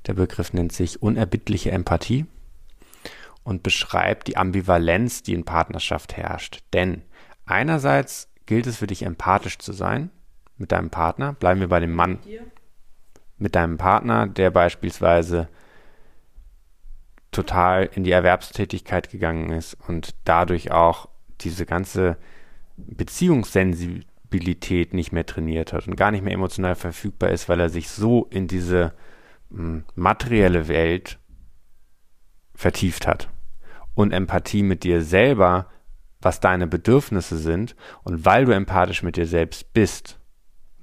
Der Begriff nennt sich unerbittliche Empathie und beschreibt die Ambivalenz, die in Partnerschaft herrscht. Denn einerseits gilt es für dich empathisch zu sein mit deinem Partner. Bleiben wir bei dem Mann. Mit deinem Partner, der beispielsweise total in die Erwerbstätigkeit gegangen ist und dadurch auch diese ganze Beziehungssensibilität nicht mehr trainiert hat und gar nicht mehr emotional verfügbar ist, weil er sich so in diese mh, hm, materielle Welt vertieft hat. Und Empathie mit dir selber, was deine Bedürfnisse sind und weil du empathisch mit dir selbst bist,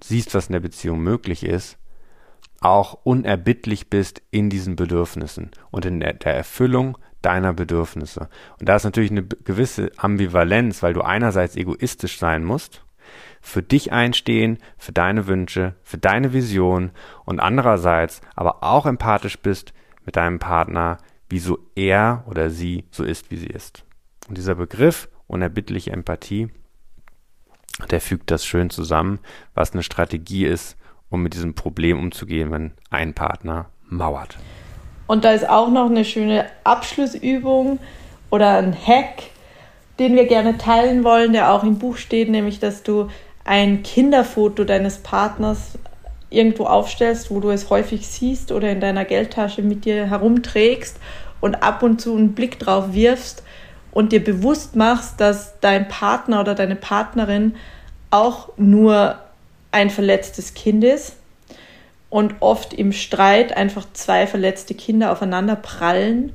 siehst, was in der Beziehung möglich ist, auch unerbittlich bist in diesen Bedürfnissen und in der, Erfüllung deiner Bedürfnisse. Und da ist natürlich eine gewisse Ambivalenz, weil du einerseits egoistisch sein musst, für dich einstehen, für deine Wünsche, für deine Vision und andererseits aber auch empathisch bist mit deinem Partner, wieso er oder sie so ist, wie sie ist. Und dieser Begriff unerbittliche Empathie, der fügt das schön zusammen, was eine Strategie ist, um mit diesem Problem umzugehen, wenn ein Partner mauert. Und da ist auch noch eine schöne Abschlussübung oder ein Hack, den wir gerne teilen wollen, der auch im Buch steht, nämlich dass du ein Kinderfoto deines Partners irgendwo aufstellst, wo du es häufig siehst oder in deiner Geldtasche mit dir herumträgst und ab und zu einen Blick drauf wirfst und dir bewusst machst, dass dein Partner oder deine Partnerin auch nur ein verletztes Kind ist und oft im Streit einfach zwei verletzte Kinder aufeinander prallen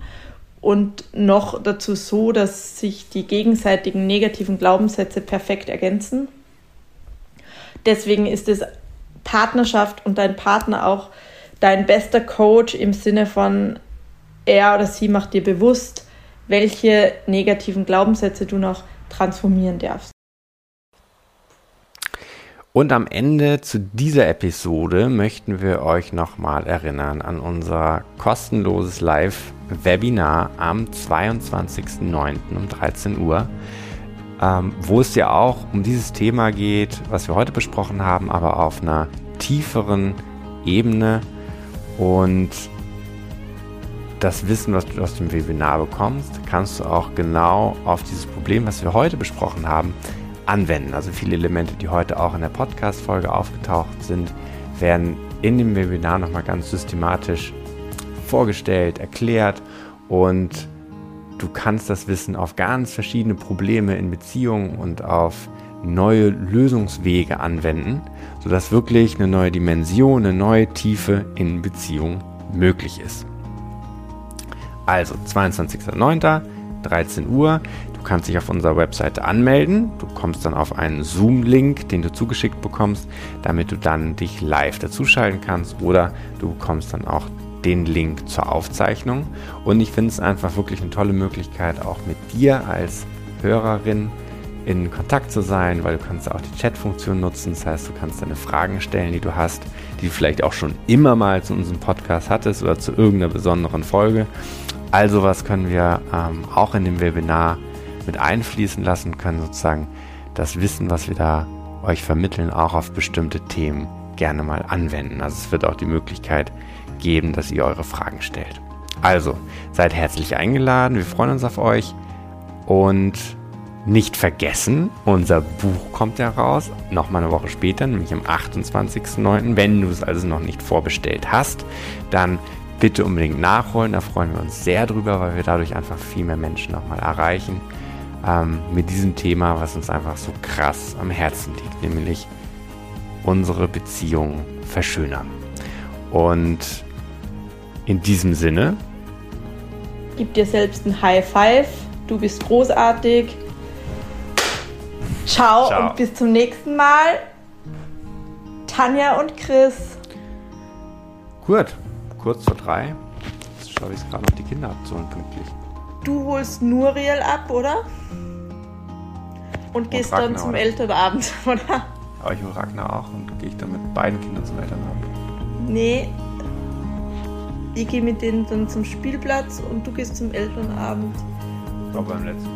und noch dazu so, dass sich die gegenseitigen negativen Glaubenssätze perfekt ergänzen. Deswegen ist es Partnerschaft und dein Partner auch dein bester Coach im Sinne von, er oder sie macht dir bewusst, welche negativen Glaubenssätze du noch transformieren darfst. Und am Ende zu dieser Episode möchten wir euch nochmal erinnern an unser kostenloses Live-Webinar am 22.09. um 13 Uhr, ähm, wo es ja auch um dieses Thema geht, was wir heute besprochen haben, aber auf einer tieferen Ebene. Und das Wissen, was du aus dem Webinar bekommst, kannst du auch genau auf dieses Problem, was wir heute besprochen haben, anwenden. Also viele Elemente, die heute auch in der Podcast-Folge aufgetaucht sind, werden in dem Webinar nochmal ganz systematisch vorgestellt, erklärt und du kannst das Wissen auf ganz verschiedene Probleme in Beziehungen und auf neue Lösungswege anwenden, sodass wirklich eine neue Dimension, eine neue Tiefe in Beziehungen möglich ist. Also 22.09. 13 Uhr. Du kannst dich auf unserer Webseite anmelden. Du kommst dann auf einen Zoom-Link, den du zugeschickt bekommst, damit du dann dich live dazuschalten kannst oder du bekommst dann auch den Link zur Aufzeichnung. Und ich finde es einfach wirklich eine tolle Möglichkeit, auch mit dir als Hörerin in Kontakt zu sein, weil du kannst auch die Chat-Funktion nutzen. Das heißt, du kannst deine Fragen stellen, die du hast, die du vielleicht auch schon immer mal zu unserem Podcast hattest oder zu irgendeiner besonderen Folge. Also was können wir ähm, auch in dem Webinar mit einfließen lassen, können sozusagen das Wissen, was wir da euch vermitteln, auch auf bestimmte Themen gerne mal anwenden. Also es wird auch die Möglichkeit geben, dass ihr eure Fragen stellt. Also, seid herzlich eingeladen, wir freuen uns auf euch und nicht vergessen, unser Buch kommt ja raus, nochmal eine Woche später, nämlich am 28.09. Wenn du es also noch nicht vorbestellt hast, dann bitte unbedingt nachholen, da freuen wir uns sehr drüber, weil wir dadurch einfach viel mehr Menschen nochmal erreichen ähm, mit diesem Thema, was uns einfach so krass am Herzen liegt, nämlich unsere Beziehung verschönern. Und in diesem Sinne. Gib dir selbst ein High Five. Du bist großartig. Ciao, Ciao. und bis zum nächsten Mal. Tanja und Chris. Gut, kurz vor drei. Jetzt schaue ich es gerade noch die Kinder abzuholen pünktlich. Du holst Nuriel ab, oder? Und gehst und dann zum oder? Elternabend, oder? Aber ich hole Ragnar auch und gehe ich dann mit beiden Kindern zum Elternabend. Nee. Ich gehe mit denen dann zum Spielplatz und du gehst zum Elternabend. War beim letzten.